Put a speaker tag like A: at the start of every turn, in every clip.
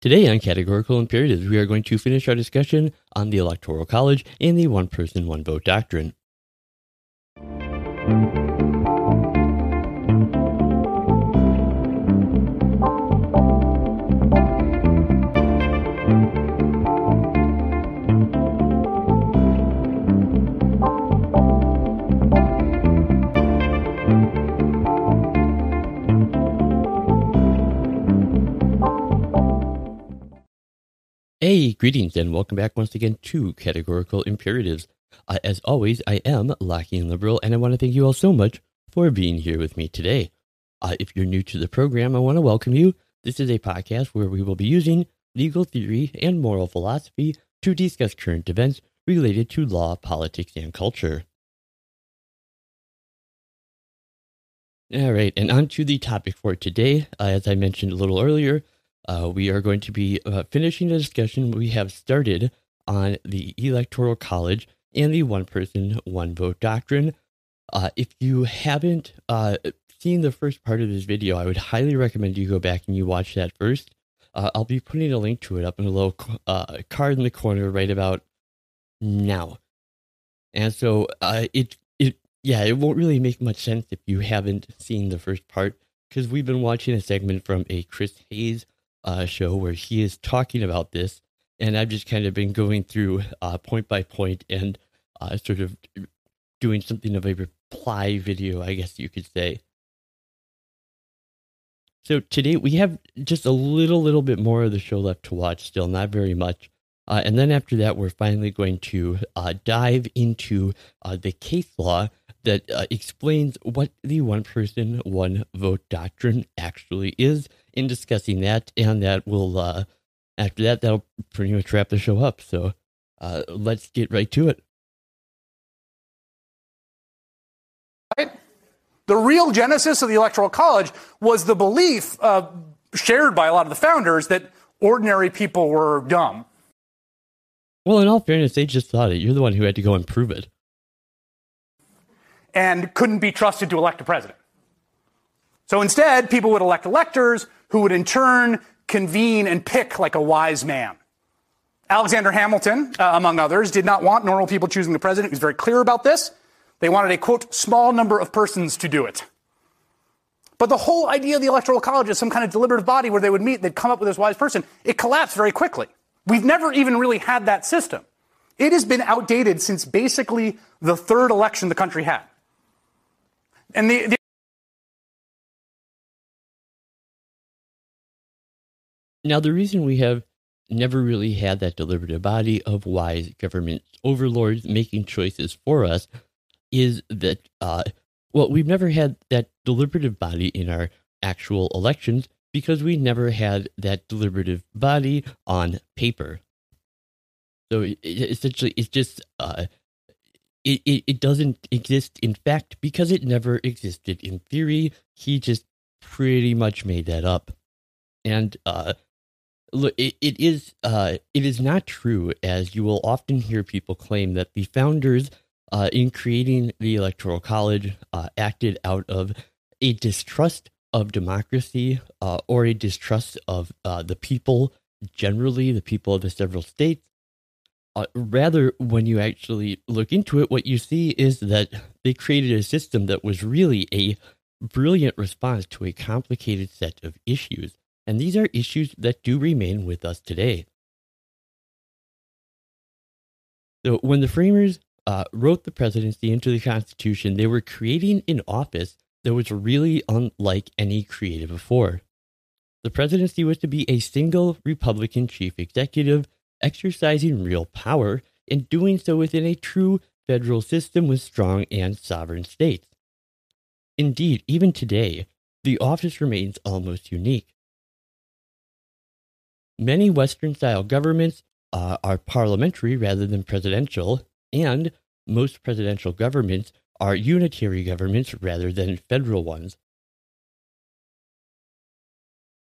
A: Today on Categorical Imperatives, we are going to finish our discussion on the Electoral College and the one person, one vote doctrine. Greetings and welcome back once again to Categorical Imperatives. Uh, as always, I am Lockean Liberal, and I want to thank you all so much for being here with me today. Uh, if you're new to the program, I want to welcome you. This is a podcast where we will be using legal theory and moral philosophy to discuss current events related to law, politics, and culture. All right, and on to the topic for today. Uh, as I mentioned a little earlier, uh, we are going to be uh, finishing the discussion we have started on the Electoral College and the one person, one vote doctrine. Uh, if you haven't uh, seen the first part of this video, I would highly recommend you go back and you watch that first. Uh, I'll be putting a link to it up in a little uh, card in the corner right about now. And so it, it, yeah, it won't really make much sense if you haven't seen the first part because we've been watching a segment from a Chris Hayes uh, show where he is talking about this, and I've just kind of been going through uh, point by point and uh, sort of doing something of a reply video, I guess you could say. So today we have just a little, little bit more of the show left to watch. Still, not very much. Uh, and then after that, we're finally going to uh, dive into uh, the case law that uh, explains what the one person, one vote doctrine actually is in discussing that. And that will, uh, after that, that'll pretty much wrap the show up. So uh, let's get right to it.
B: Right? The real genesis of the Electoral College was the belief uh, shared by a lot of the founders that ordinary people were dumb.
A: Well, in all fairness, they just thought it. You're the one who had to go and prove it
B: and couldn't be trusted to elect a president. So instead, people would elect electors who would in turn convene and pick like a wise man. Alexander Hamilton, uh, among others, did not want normal people choosing the president. He was very clear about this. They wanted a quote, small number of persons to do it. But the whole idea of the Electoral College is some kind of deliberative body where they would meet, they'd come up with this wise person. It collapsed very quickly. We've never even really had that system. It has been outdated since basically the third election the country had. And the, the
A: now the reason we have never really had that deliberative body of wise government overlords making choices for us is that uh, well we've never had that deliberative body in our actual elections because we never had that deliberative body on paper so essentially it's just uh, it, it, it doesn't exist in fact because it never existed in theory. He just pretty much made that up. And uh, look, it, it is uh, it is not true, as you will often hear people claim that the founders, uh, in creating the Electoral College, uh, acted out of a distrust of democracy uh, or a distrust of uh, the people generally, the people of the several states, uh, rather, when you actually look into it, what you see is that they created a system that was really a brilliant response to a complicated set of issues. And these are issues that do remain with us today. So, when the framers uh, wrote the presidency into the Constitution, they were creating an office that was really unlike any created before. The presidency was to be a single Republican chief executive exercising real power and doing so within a true federal system with strong and sovereign states. Indeed, even today, the office remains almost unique. Many Western style governments uh, are parliamentary rather than presidential, and most presidential governments are unitary governments rather than federal ones.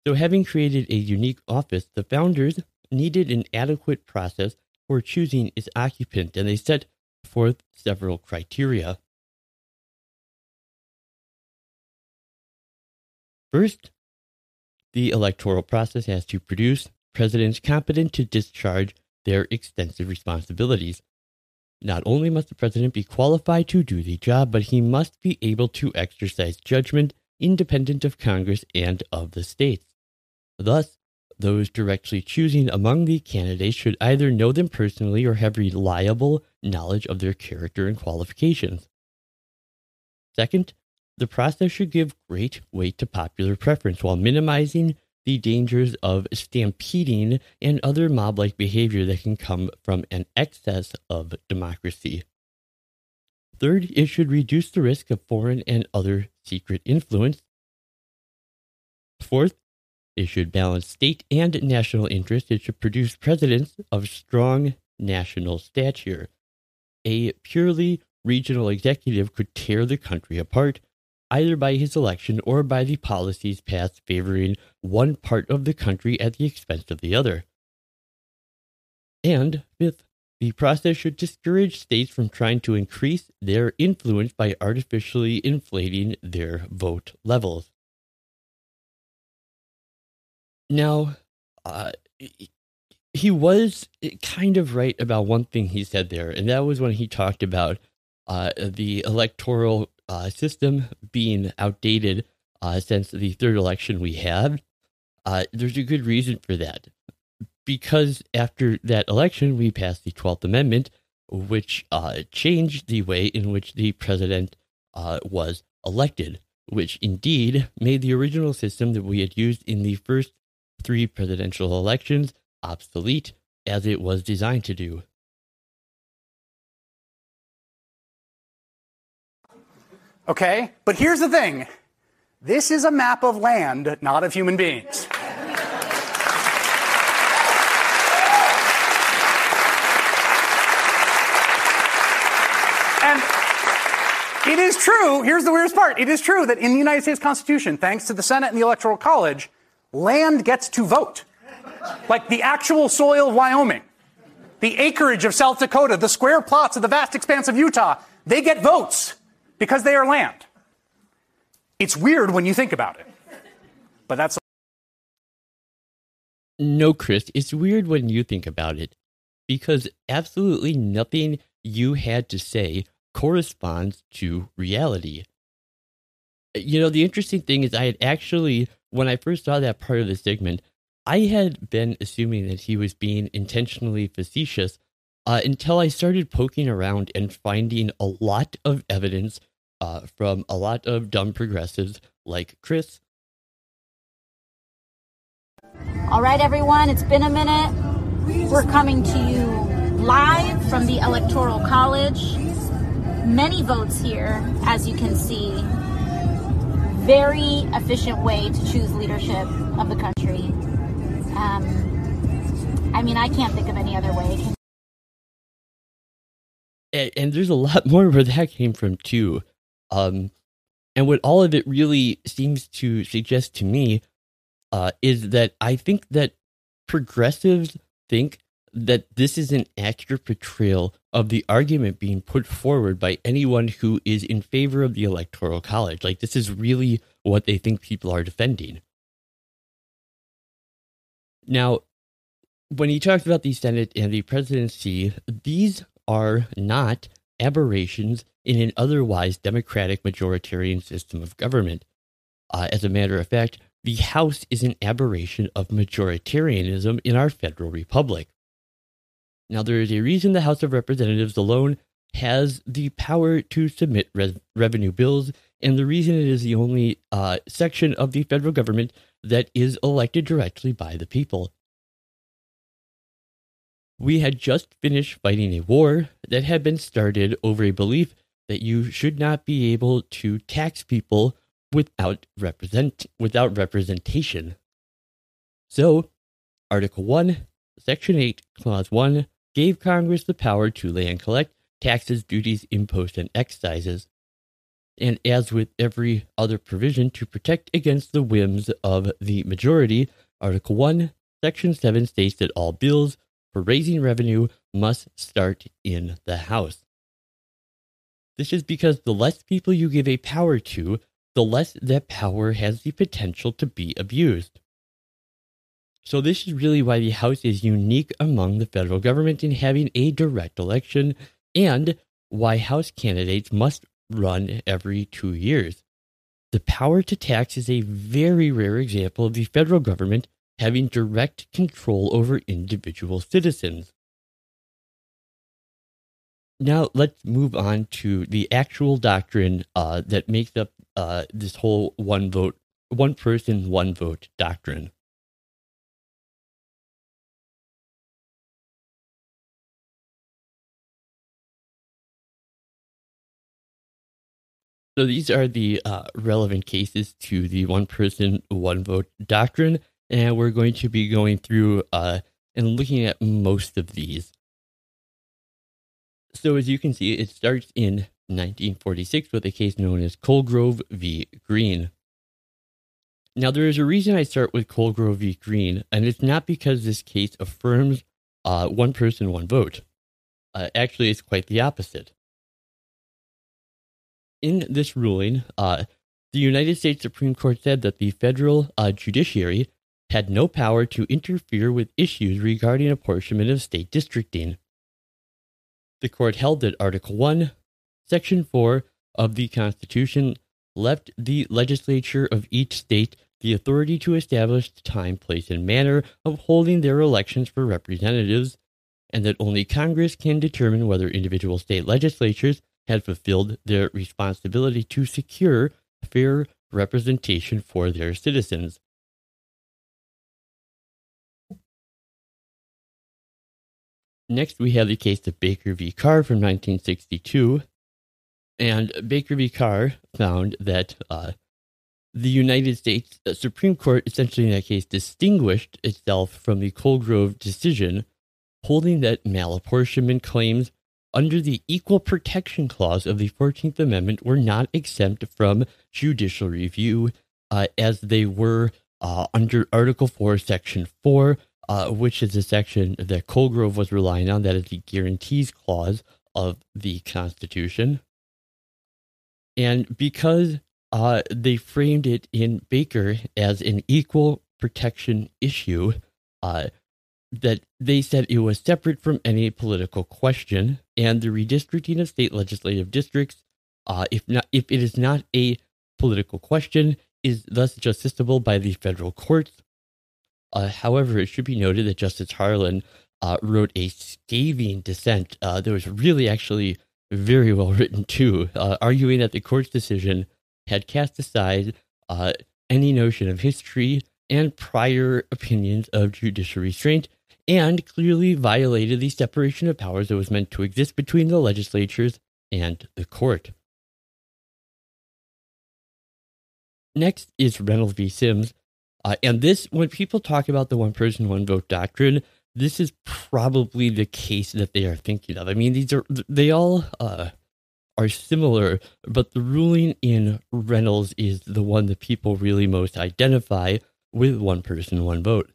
A: So, having created a unique office, the founders needed an adequate process for choosing its occupant, and they set forth several criteria. First, the electoral process has to produce presidents competent to discharge their extensive responsibilities. Not only must the president be qualified to do the job, but he must be able to exercise judgment independent of Congress and of the states. Thus, those directly choosing among the candidates should either know them personally or have reliable knowledge of their character and qualifications. Second, the process should give great weight to popular preference while minimizing the dangers of stampeding and other mob like behavior that can come from an excess of democracy. Third, it should reduce the risk of foreign and other secret influence. Fourth, it should balance state and national interests. It should produce presidents of strong national stature. A purely regional executive could tear the country apart either by his election or by the policies passed favoring one part of the country at the expense of the other. And fifth, the process should discourage states from trying to increase their influence by artificially inflating their vote levels. Now, uh, he was kind of right about one thing he said there, and that was when he talked about uh, the electoral uh, system being outdated uh, since the third election we had. Uh, there's a good reason for that. Because after that election, we passed the 12th Amendment, which uh, changed the way in which the president uh, was elected, which indeed made the original system that we had used in the first three presidential elections obsolete as it was designed to do.
B: Okay? But here's the thing this is a map of land, not of human beings. And it is true, here's the weirdest part. It is true that in the United States Constitution, thanks to the Senate and the Electoral College, land gets to vote. Like the actual soil of Wyoming, the acreage of South Dakota, the square plots of the vast expanse of Utah, they get votes because they are land. It's weird when you think about it, but that's.
A: No, Chris, it's weird when you think about it because absolutely nothing you had to say corresponds to reality. You know, the interesting thing is, I had actually, when I first saw that part of the segment, I had been assuming that he was being intentionally facetious uh, until I started poking around and finding a lot of evidence uh, from a lot of dumb progressives like Chris.
C: All right, everyone, it's been a minute. We're coming to you live from the Electoral College. Many votes here, as you can see. Very efficient way to choose leadership of the country. Um, I mean, I can't think of any other way.
A: And, and there's a lot more where that came from, too. Um, and what all of it really seems to suggest to me uh, is that I think that progressives think that this is an accurate portrayal of the argument being put forward by anyone who is in favor of the electoral college. Like, this is really what they think people are defending. Now, when he talks about the Senate and the presidency, these are not aberrations in an otherwise democratic majoritarian system of government. Uh, as a matter of fact, the House is an aberration of majoritarianism in our federal republic. Now, there is a reason the House of Representatives alone has the power to submit re- revenue bills, and the reason it is the only uh, section of the federal government that is elected directly by the people. We had just finished fighting a war that had been started over a belief that you should not be able to tax people without represent without representation. So, Article 1, Section 8, Clause 1 gave Congress the power to lay and collect taxes, duties, imposts, and excises. And as with every other provision to protect against the whims of the majority, Article 1, Section 7 states that all bills raising revenue must start in the House. This is because the less people you give a power to, the less that power has the potential to be abused. So, this is really why the House is unique among the federal government in having a direct election and why House candidates must run every two years. The power to tax is a very rare example of the federal government having direct control over individual citizens. Now, let's move on to the actual doctrine uh, that makes up uh, this whole one vote, one person, one vote doctrine. So these are the uh, relevant cases to the one person, one vote doctrine. And we're going to be going through uh, and looking at most of these. So as you can see, it starts in 1946 with a case known as Colegrove v. Green. Now, there is a reason I start with Colegrove v. Green, and it's not because this case affirms uh, one person, one vote. Uh, actually, it's quite the opposite in this ruling, uh, the United States Supreme Court said that the federal uh, judiciary had no power to interfere with issues regarding apportionment of state districting. The court held that Article 1, Section 4 of the Constitution left the legislature of each state the authority to establish the time, place, and manner of holding their elections for representatives, and that only Congress can determine whether individual state legislatures had fulfilled their responsibility to secure fair representation for their citizens. Next, we have the case of Baker v. Carr from 1962. And Baker v. Carr found that uh, the United States uh, Supreme Court essentially in that case distinguished itself from the Colegrove decision, holding that malapportionment claims under the Equal Protection Clause of the 14th Amendment were not exempt from judicial review uh, as they were uh, under Article 4, Section 4, uh, which is a section that Colegrove was relying on, that is the Guarantees Clause of the Constitution. And because uh, they framed it in Baker as an equal protection issue, uh, that they said it was separate from any political question, and the redistricting of state legislative districts, uh, if not if it is not a political question, is thus justiciable by the federal courts. Uh, however, it should be noted that Justice Harlan uh, wrote a scathing dissent uh, that was really actually very well written too, uh, arguing that the court's decision had cast aside uh, any notion of history and prior opinions of judicial restraint and clearly violated the separation of powers that was meant to exist between the legislatures and the court. Next is Reynolds v. Sims. Uh, and this, when people talk about the one person, one vote doctrine, this is probably the case that they are thinking of. I mean, these are, they all uh, are similar, but the ruling in Reynolds is the one that people really most identify with one person, one vote.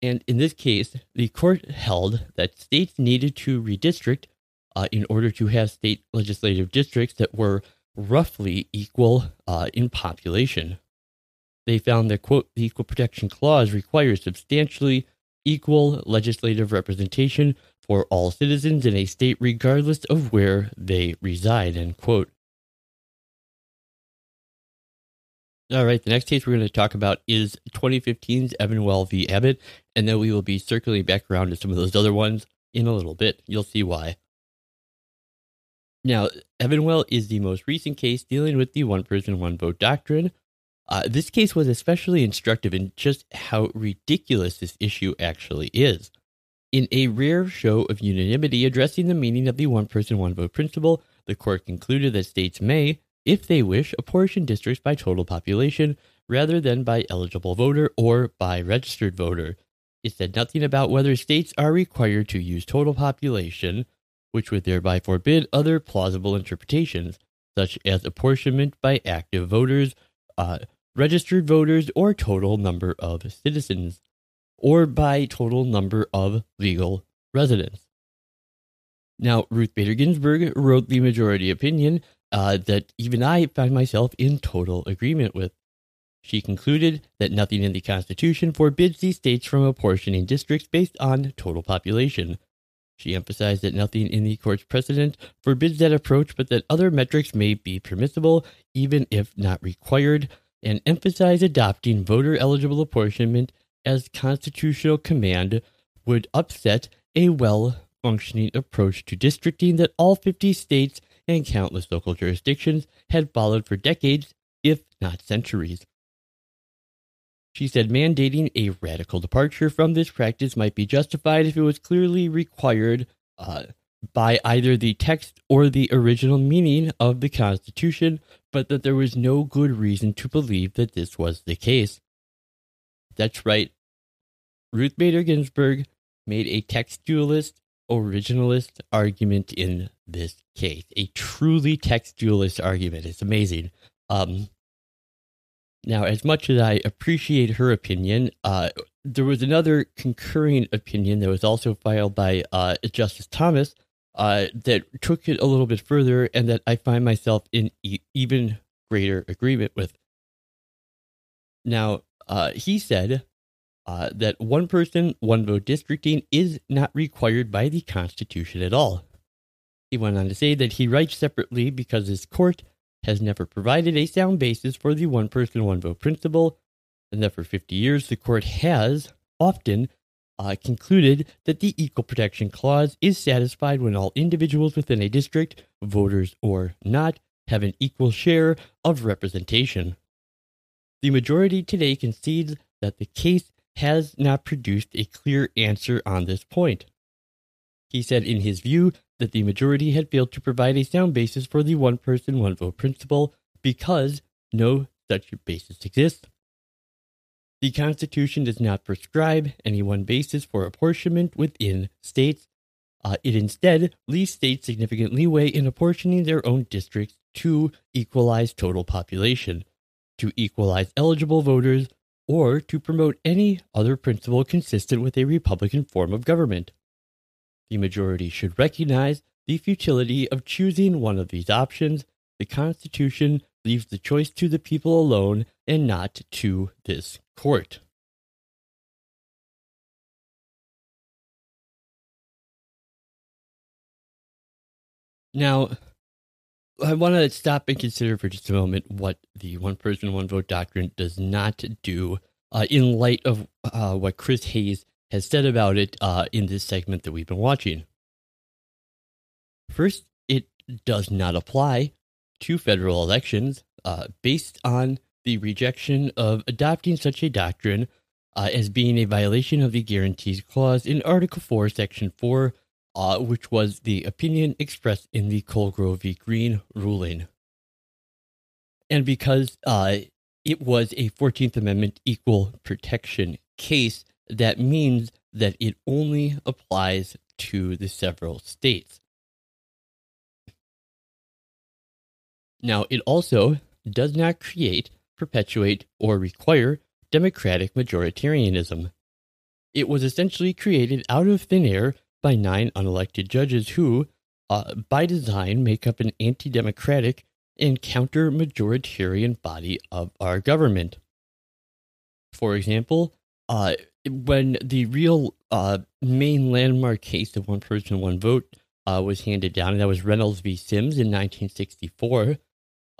A: And in this case, the court held that states needed to redistrict uh, in order to have state legislative districts that were roughly equal uh, in population. They found that, quote, the Equal Protection Clause requires substantially equal legislative representation for all citizens in a state regardless of where they reside, end quote. All right, the next case we're going to talk about is 2015's Evenwel v. Abbott, and then we will be circling back around to some of those other ones in a little bit. You'll see why. Now, Evenwel is the most recent case dealing with the one person, one vote doctrine. Uh, this case was especially instructive in just how ridiculous this issue actually is. In a rare show of unanimity addressing the meaning of the one person, one vote principle, the court concluded that states may, if they wish, apportion districts by total population rather than by eligible voter or by registered voter. It said nothing about whether states are required to use total population, which would thereby forbid other plausible interpretations, such as apportionment by active voters, uh, registered voters, or total number of citizens, or by total number of legal residents. Now, Ruth Bader Ginsburg wrote the majority opinion uh, that even I find myself in total agreement with. She concluded that nothing in the Constitution forbids these states from apportioning districts based on total population. She emphasized that nothing in the court's precedent forbids that approach, but that other metrics may be permissible, even if not required, and emphasized adopting voter eligible apportionment as constitutional command would upset a well functioning approach to districting that all 50 states and countless local jurisdictions had followed for decades, if not centuries. She said mandating a radical departure from this practice might be justified if it was clearly required uh, by either the text or the original meaning of the Constitution, but that there was no good reason to believe that this was the case. That's right. Ruth Bader Ginsburg made a textualist, originalist argument in this case. A truly textualist argument. It's amazing. Um, now, as much as I appreciate her opinion, uh, there was another concurring opinion that was also filed by uh, Justice Thomas uh, that took it a little bit further and that I find myself in e- even greater agreement with. Now, uh, he said uh, that one person, one vote districting is not required by the Constitution at all. He went on to say that he writes separately because his court has never provided a sound basis for the one person, one vote principle, and that for 50 years the court has often uh, concluded that the Equal Protection Clause is satisfied when all individuals within a district, voters or not, have an equal share of representation. The majority today concedes that the case has not produced a clear answer on this point. He said, in his view, that the majority had failed to provide a sound basis for the one person, one vote principle because no such basis exists. The Constitution does not prescribe any one basis for apportionment within states. Uh, it instead leaves states significant leeway in apportioning their own districts to equalize total population, to equalize eligible voters, or to promote any other principle consistent with a Republican form of government. The majority should recognize the futility of choosing one of these options. The Constitution leaves the choice to the people alone and not to this court. Now, I want to stop and consider for just a moment what the one person, one vote doctrine does not do uh, in light of uh, what Chris Hayes has said about it uh, in this segment that we've been watching. First, it does not apply to federal elections uh, based on the rejection of adopting such a doctrine uh, as being a violation of the Guarantees Clause in Article 4, Section 4, uh, which was the opinion expressed in the Colegrove v. Green ruling. And because uh, it was a 14th Amendment equal protection case, that means that it only applies to the several states. Now, it also does not create, perpetuate, or require democratic majoritarianism. It was essentially created out of thin air by nine unelected judges who, uh, by design, make up an anti democratic and counter majoritarian body of our government. For example, uh, when the real uh, main landmark case of one person, one vote uh, was handed down, and that was Reynolds v. Sims in 1964.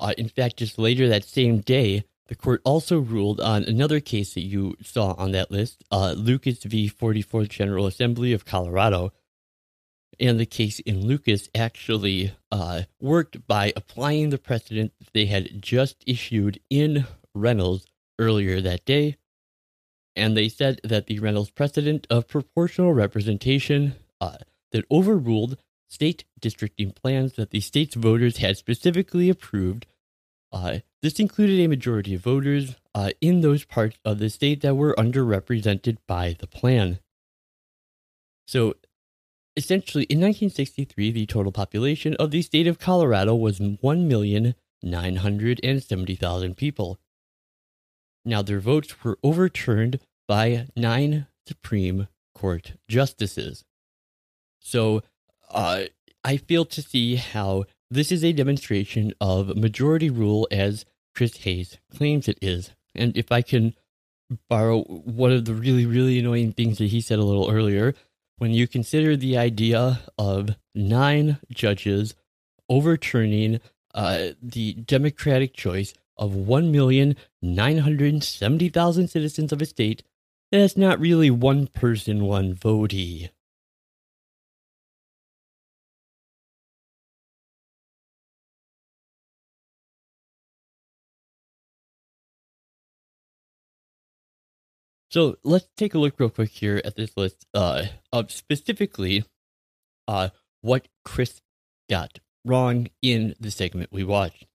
A: Uh, in fact, just later that same day, the court also ruled on another case that you saw on that list, uh, Lucas v. 44th General Assembly of Colorado. And the case in Lucas actually uh, worked by applying the precedent they had just issued in Reynolds earlier that day and they said that the Reynolds precedent of proportional representation uh, that overruled state districting plans that the state's voters had specifically approved. Uh, this included a majority of voters uh, in those parts of the state that were underrepresented by the plan. So, essentially, in 1963, the total population of the state of Colorado was 1,970,000 people. Now, their votes were overturned by nine Supreme Court justices. So uh, I fail to see how this is a demonstration of majority rule as Chris Hayes claims it is And if I can borrow one of the really, really annoying things that he said a little earlier, when you consider the idea of nine judges overturning uh, the democratic choice of 1,970,000 citizens of a state, that's not really one person, one votee. So let's take a look real quick here at this list uh, of specifically uh, what Chris got wrong in the segment we watched.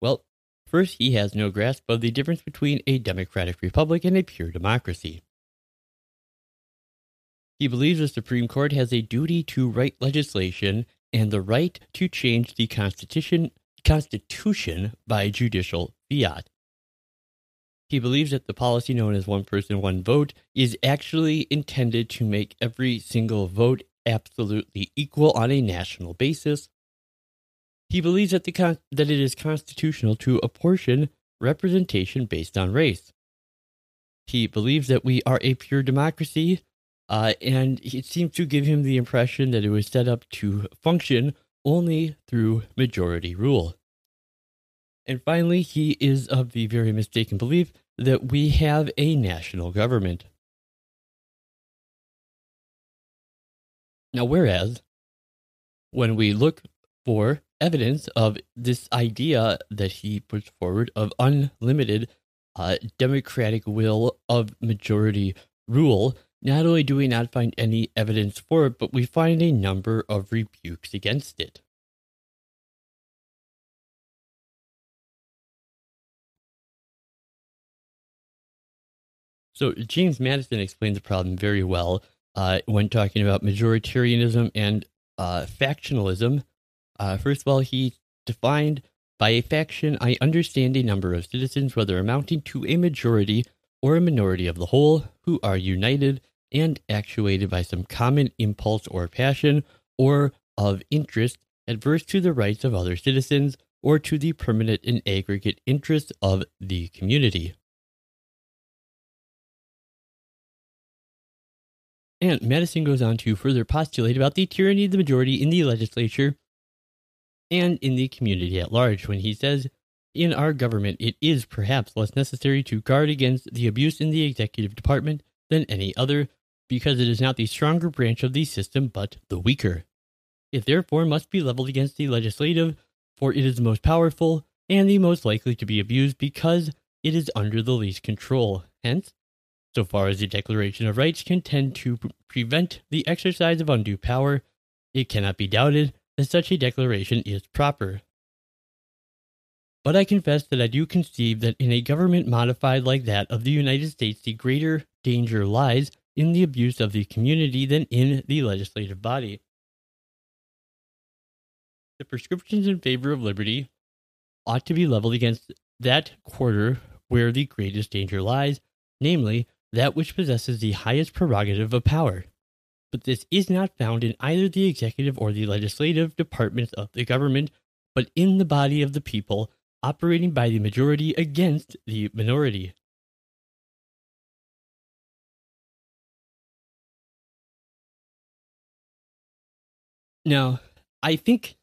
A: Well, first, he has no grasp of the difference between a democratic republic and a pure democracy. He believes the Supreme Court has a duty to write legislation and the right to change the constitution constitution by judicial fiat. He believes that the policy known as one person, one vote is actually intended to make every single vote absolutely equal on a national basis. He believes that, the con- that it is constitutional to apportion representation based on race. He believes that we are a pure democracy, uh, and it seems to give him the impression that it was set up to function only through majority rule. And finally, he is of the very mistaken belief that we have a national government. Now, whereas when we look for evidence of this idea that he puts forward of unlimited uh, democratic will of majority rule, not only do we not find any evidence for it, but we find a number of rebukes against it. So James Madison explains the problem very well uh, when talking about majoritarianism and uh, factionalism. Uh, first of all, he defined by a faction, I understand a number of citizens, whether amounting to a majority or a minority of the whole, who are united and actuated by some common impulse or passion or of interest adverse to the rights of other citizens or to the permanent and aggregate interests of the community. And Madison goes on to further postulate about the tyranny of the majority in the legislature and in the community at large when he says, In our government, it is perhaps less necessary to guard against the abuse in the executive department than any other, because it is not the stronger branch of the system, but the weaker. It therefore must be leveled against the legislative, for it is the most powerful and the most likely to be abused because it is under the least control. Hence, so far as the Declaration of Rights can tend to prevent the exercise of undue power, it cannot be doubted that such a declaration is proper. But I confess that I do conceive that in a government modified like that of the United States, the greater danger lies in the abuse of the community than in the legislative body. The prescriptions in favor of liberty ought to be leveled against that quarter where the greatest danger lies, namely, that which possesses the highest prerogative of power. But this is not found in either the executive or the legislative departments of the government, but in the body of the people operating by the majority against the minority. Now, I think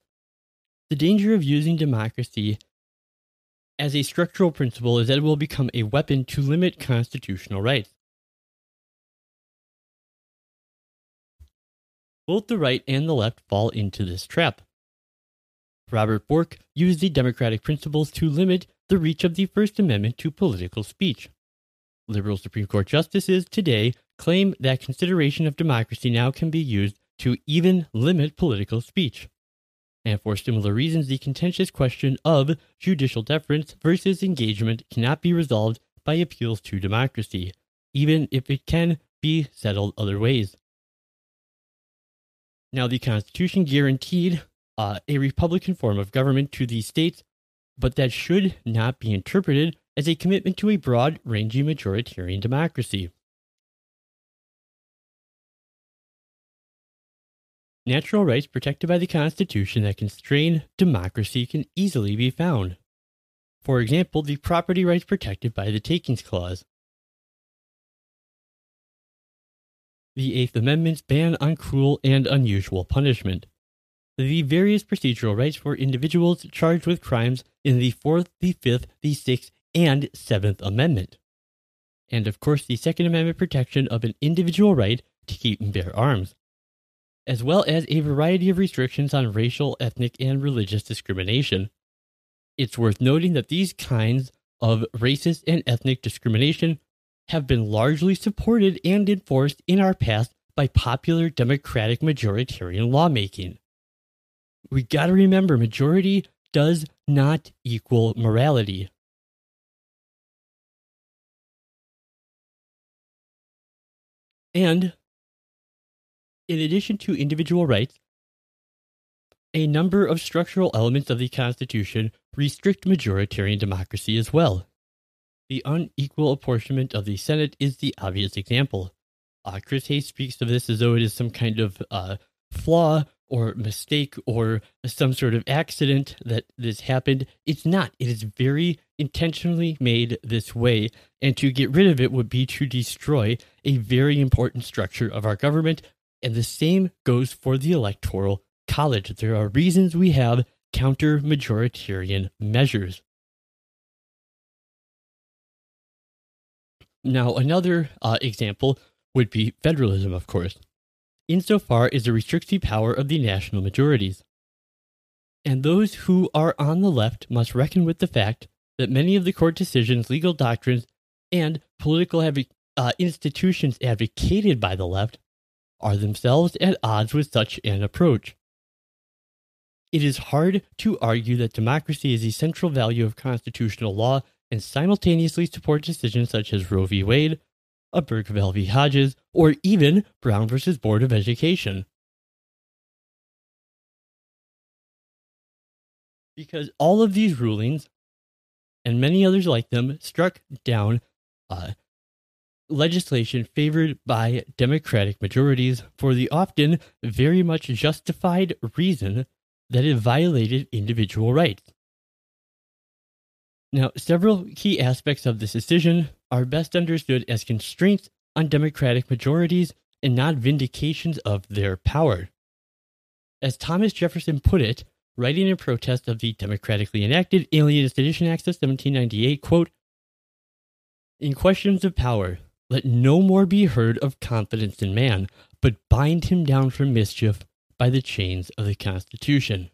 A: the danger of using democracy as a structural principle is that it will become a weapon to limit constitutional rights. Both the right and the left fall into this trap. Robert Bork used the democratic principles to limit the reach of the First Amendment to political speech. Liberal Supreme Court justices today claim that consideration of democracy now can be used to even limit political speech. And for similar reasons, the contentious question of judicial deference versus engagement cannot be resolved by appeals to democracy, even if it can be settled other ways. Now, the Constitution guaranteed uh, a Republican form of government to these states, but that should not be interpreted as a commitment to a broad ranging majoritarian democracy. Natural rights protected by the Constitution that constrain democracy can easily be found. For example, the property rights protected by the Takings Clause. The Eighth Amendment's ban on cruel and unusual punishment. The various procedural rights for individuals charged with crimes in the Fourth, the Fifth, the Sixth, and Seventh Amendment. And of course, the Second Amendment protection of an individual right to keep and bear arms, as well as a variety of restrictions on racial, ethnic, and religious discrimination. It's worth noting that these kinds of racist and ethnic discrimination have been largely supported and enforced in our past by popular democratic majoritarian lawmaking. We gotta remember majority does not equal morality. And in addition to individual rights, a number of structural elements of the Constitution restrict majoritarian democracy as well. The unequal apportionment of the Senate is the obvious example. Uh, Chris Hayes speaks of this as though it is some kind of uh, flaw or mistake or some sort of accident that this happened. It's not. It is very intentionally made this way, and to get rid of it would be to destroy a very important structure of our government. And the same goes for the Electoral College. There are reasons we have counter majoritarian measures. Now, another uh, example would be federalism, of course insofar as it restricts the power of the national majorities. And those who are on the left must reckon with the fact that many of the court decisions, legal doctrines, and political uh, institutions advocated by the left are themselves at odds with such an approach. It is hard to argue that democracy is the central value of constitutional law and simultaneously support decisions such as Roe v. Wade, Obergefell v. Hodges, or even Brown v. Board of Education. Because all of these rulings, and many others like them, struck down uh, legislation favored by Democratic majorities for the often very much justified reason that it violated individual rights. Now, several key aspects of this decision are best understood as constraints on democratic majorities and not vindications of their power. As Thomas Jefferson put it, writing in protest of the democratically enacted Alien and Sedition Act of 1798, quote, In questions of power, let no more be heard of confidence in man, but bind him down from mischief by the chains of the Constitution.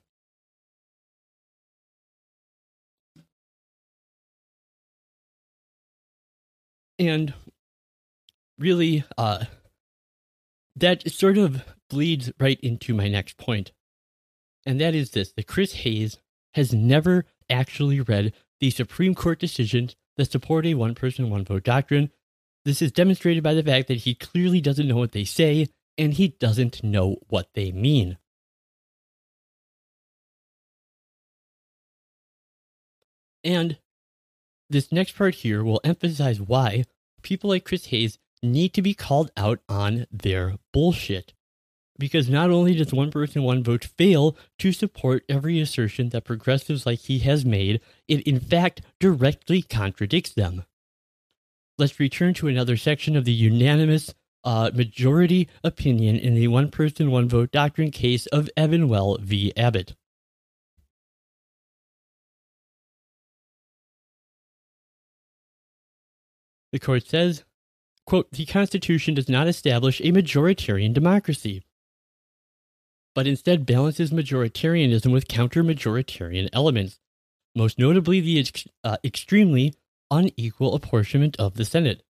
A: And really, uh, that sort of bleeds right into my next. And that is this that Chris Hayes has never actually read the Supreme Court decisions that support a one person, one vote doctrine. This is demonstrated by the fact that he clearly doesn't know what they say and he doesn't know what they mean. And this next part here will emphasize why people like Chris Hayes need to be called out on their bullshit. Because not only does one person, one vote fail to support every assertion that progressives like he has made, it in fact directly contradicts them. Let's return to another section of the unanimous uh, majority opinion in the one person, one vote doctrine case of Evenwel v. Abbott. The court says, quote, the Constitution does not establish a majoritarian democracy, but instead balances majoritarianism with counter majoritarian elements, most notably the ex- uh, extremely unequal apportionment of the Senate.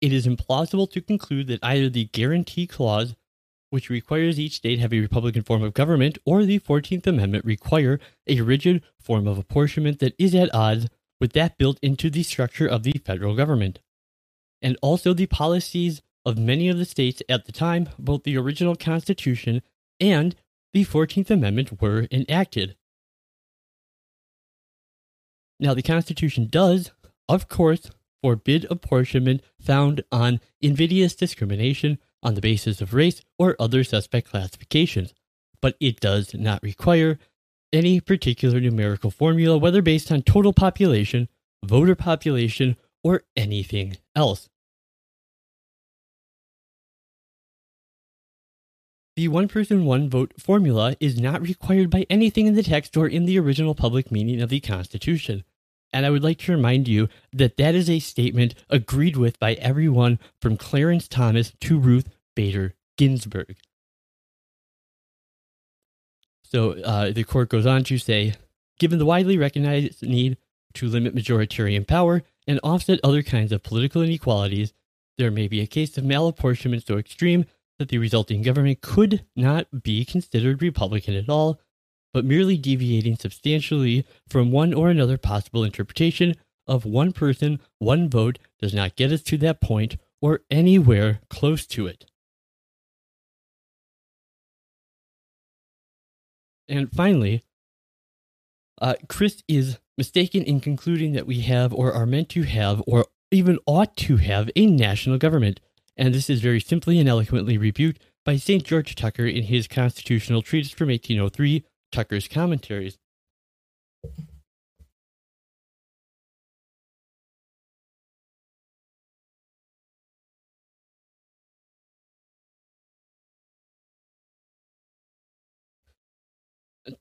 A: It is implausible to conclude that either the Guarantee Clause, which requires each state have a Republican form of government, or the 14th Amendment require a rigid form of apportionment that is at odds with that built into the structure of the federal government. And also the policies of many of the states at the time, both the original Constitution and the 14th Amendment were enacted. Now, the Constitution does, of course, forbid apportionment found on invidious discrimination on the basis of race or other suspect classifications, but it does not require any particular numerical formula, whether based on total population, voter population, or anything else. The one person, one vote formula is not required by anything in the text or in the original public meaning of the Constitution. And I would like to remind you that that is a statement agreed with by everyone from Clarence Thomas to Ruth Bader Ginsburg. So uh, the court goes on to say given the widely recognized need to limit majoritarian power and offset other kinds of political inequalities, there may be a case of malapportionment so extreme that the resulting government could not be considered Republican at all, but merely deviating substantially from one or another possible interpretation of one person, one vote does not get us to that point or anywhere close to it. And finally, uh, Chris is mistaken in concluding that we have or are meant to have or even ought to have a national government and this is very simply and eloquently rebuked by St. George Tucker in his constitutional treatise from 1803, Tucker's Commentaries.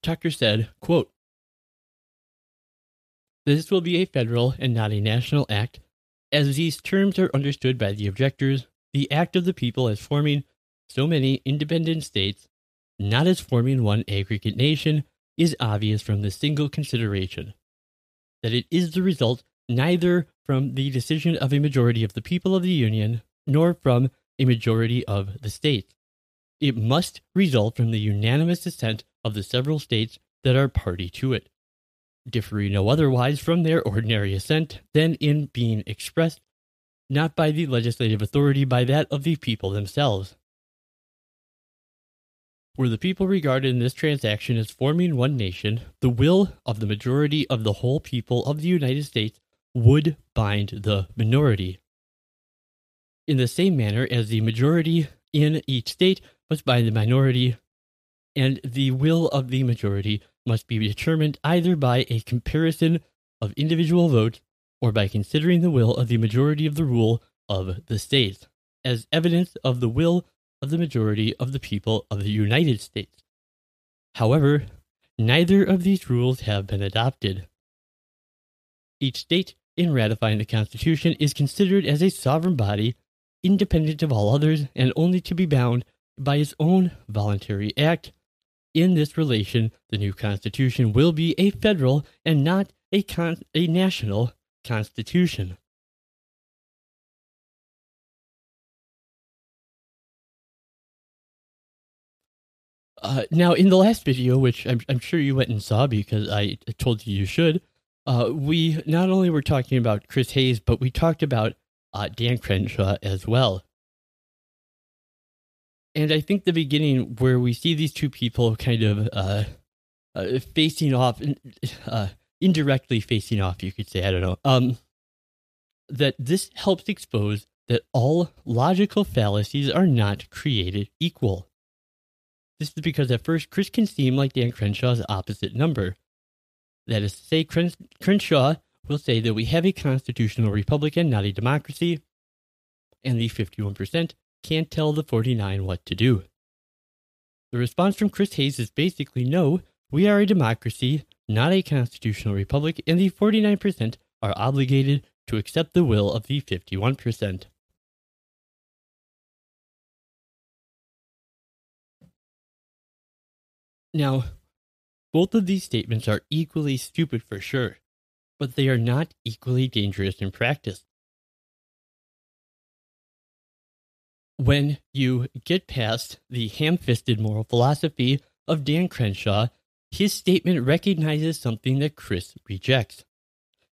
A: Tucker said, quote, This will be a federal and not a national act, as these terms are understood by the objectors the act of the people as forming so many independent states, not as forming one aggregate nation, is obvious from the single consideration that it is the result neither from the decision of a majority of the people of the Union nor from a majority of the states. It must result from the unanimous assent of the several states that are party to it, differing no otherwise from their ordinary assent than in being expressed not by the legislative authority, by that of the people themselves. Were the people regarded in this transaction as forming one nation, the will of the majority of the whole people of the United States would bind the minority. In the same manner as the majority in each state must bind the minority, and the will of the majority must be determined either by a comparison of individual votes or by considering the will of the majority of the rule of the states as evidence of the will of the majority of the people of the United States. However, neither of these rules have been adopted. Each state, in ratifying the Constitution, is considered as a sovereign body, independent of all others, and only to be bound by its own voluntary act. In this relation, the new Constitution will be a federal and not a, con- a national Constitution. Uh, now, in the last video, which I'm, I'm, sure you went and saw because I told you you should, uh, we not only were talking about Chris Hayes, but we talked about uh, Dan Crenshaw as well. And I think the beginning where we see these two people kind of uh, uh, facing off, uh, indirectly facing off, you could say, I don't know, um, that this helps expose that all logical fallacies are not created equal. This is because at first Chris can seem like Dan Crenshaw's opposite number. That is to say, Crenshaw will say that we have a constitutional republic and not a democracy, and the 51% can't tell the 49 what to do. The response from Chris Hayes is basically no, we are a democracy, not a constitutional republic, and the 49% are obligated to accept the will of the 51%. Now, both of these statements are equally stupid for sure, but they are not equally dangerous in practice. When you get past the ham fisted moral philosophy of Dan Crenshaw, his statement recognizes something that Chris rejects,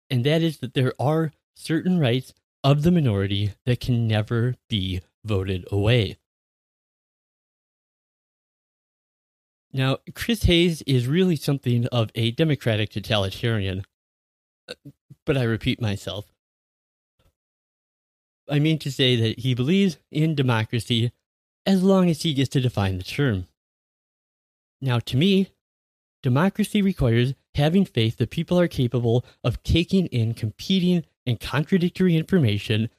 A: and that is that there are certain rights of the minority that can never be voted away. Now, Chris Hayes is really something of a democratic totalitarian. Uh, but I repeat myself. I mean to say that he believes in democracy as long as he gets to define the term. Now, to me, democracy requires having faith that people are capable of taking in competing and contradictory information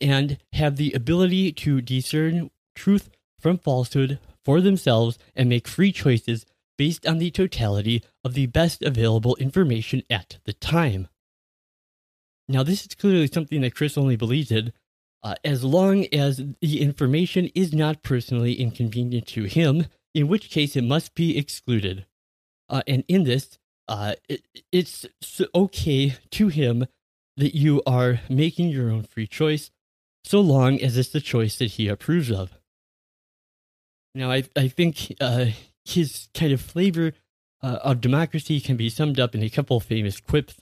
A: and have the ability to discern truth from falsehood for themselves and make free choices based on the totality of the best available information at the time. Now, this is clearly something that Chris only believes in, uh, as long as the information is not personally inconvenient to him, in which case it must be excluded. Uh, and in this, uh, it, it's okay to him that you are making your own free choice, so long as it's the choice that he approves of. Now, I, I think uh, his kind of flavor uh, of democracy can be summed up in a couple famous quips.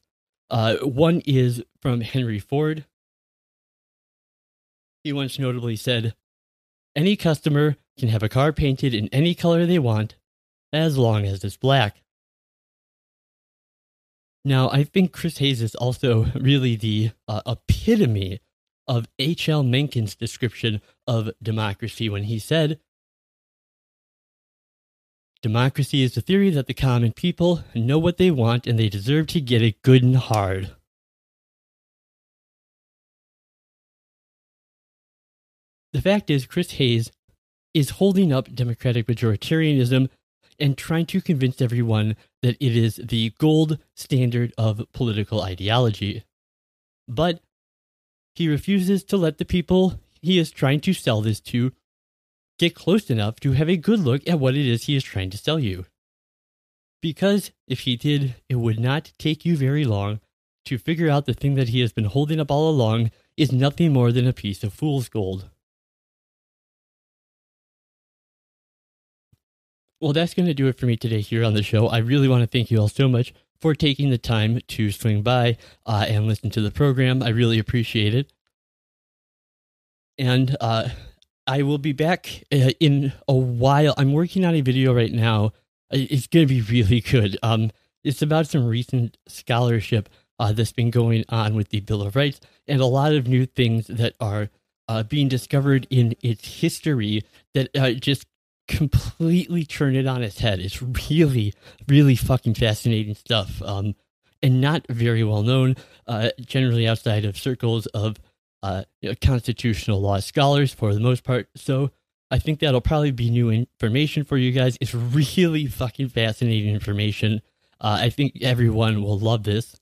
A: Uh, one is from Henry Ford. He once notably said, Any customer can have a car painted in any color they want, as long as it's black. Now, I think Chris Hayes is also really the uh, epitome of H.L. Mencken's description of democracy when he said, Democracy is the theory that the common people know what they want and they deserve to get it good and hard. The fact is, Chris Hayes is holding up democratic majoritarianism and trying to convince everyone that it is the gold standard of political ideology. But he refuses to let the people he is trying to sell this to get close enough to have a good look at what it is he is trying to sell you. Because if he did, it would not take you very long to figure out the thing that he has been holding up all along is nothing more than a piece of fool's gold. Well, that's going to do it for me today here on the show. I really want to thank you all so much for taking the time to swing by uh, and listen to the program. I really appreciate it. And uh, I will be back uh, in a while. I'm working on a video right now. It's going to be really good. Um, it's about some recent scholarship uh, that's been going on with the Bill of Rights and a lot of new things that are uh, being discovered in its history that uh, just completely turn it on its head. It's really, really fucking fascinating stuff. Um, and not very well known, uh, generally outside of circles of uh, constitutional law scholars for the most part. So I think that'll probably be new information for you guys. It's really fucking fascinating information. Uh, I think everyone will love this.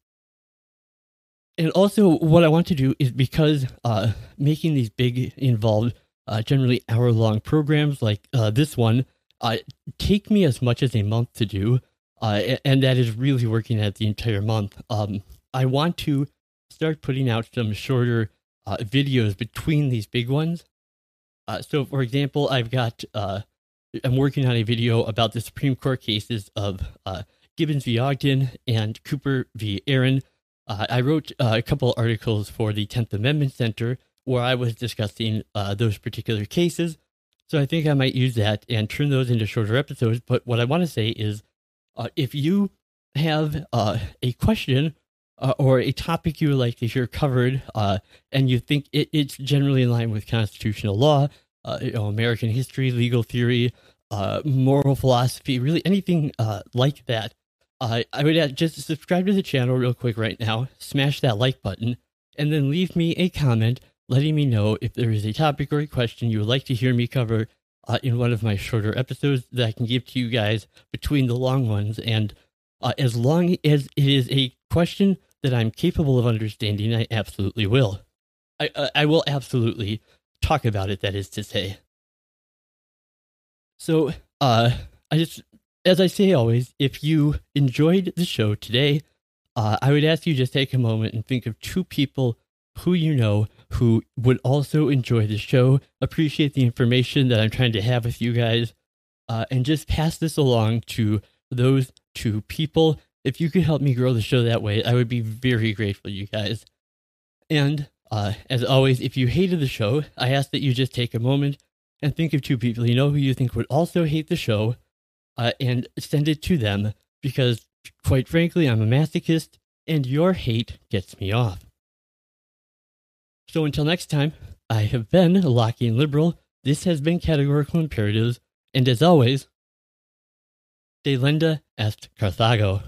A: And also, what I want to do is because uh, making these big, involved, uh, generally hour long programs like uh, this one uh, take me as much as a month to do. Uh, and that is really working at the entire month. Um, I want to start putting out some shorter uh, videos between these big ones. Uh, so, for example, I've got uh, I'm working on a video about the Supreme Court cases of uh, Gibbons v. Ogden and Cooper v. Aaron. Uh, I wrote uh, a couple articles for the Tenth Amendment Center where I was discussing those particular cases. So I think I might use that and turn those into shorter episodes. But what I want to say is, if you have a question uh, or a topic you would like to hear covered, uh, and you think it, it's generally in line with constitutional law, uh, you know, American history, legal theory, uh, moral philosophy, really anything uh, like that, uh, I would just subscribe to the channel real quick right now, smash that like button, and then leave me a comment letting me know if there is a topic or a question you would like to hear me cover in one of my shorter episodes that I can give to you guys between the long ones. And as long as it is a question that I'm capable of understanding, I absolutely will. I, uh, I will absolutely talk about it, that is to say. So, uh, I just, as I say always, if you enjoyed the show today, uh, I would ask you just take a moment and think of two people who you know who would also enjoy the show, appreciate the information that I'm trying to have with you guys, uh, and just pass this along to those two people if you could help me grow the show that way, I would be very grateful, you guys. And uh, as always, if you hated the show, I ask that you just take a moment and think of two people you know who you think would also hate the show uh, and send it to them because, quite frankly, I'm a masochist and your hate gets me off. So until next time, I have been Lockean Liberal. This has been Categorical Imperatives. And as always, Delenda est Carthago.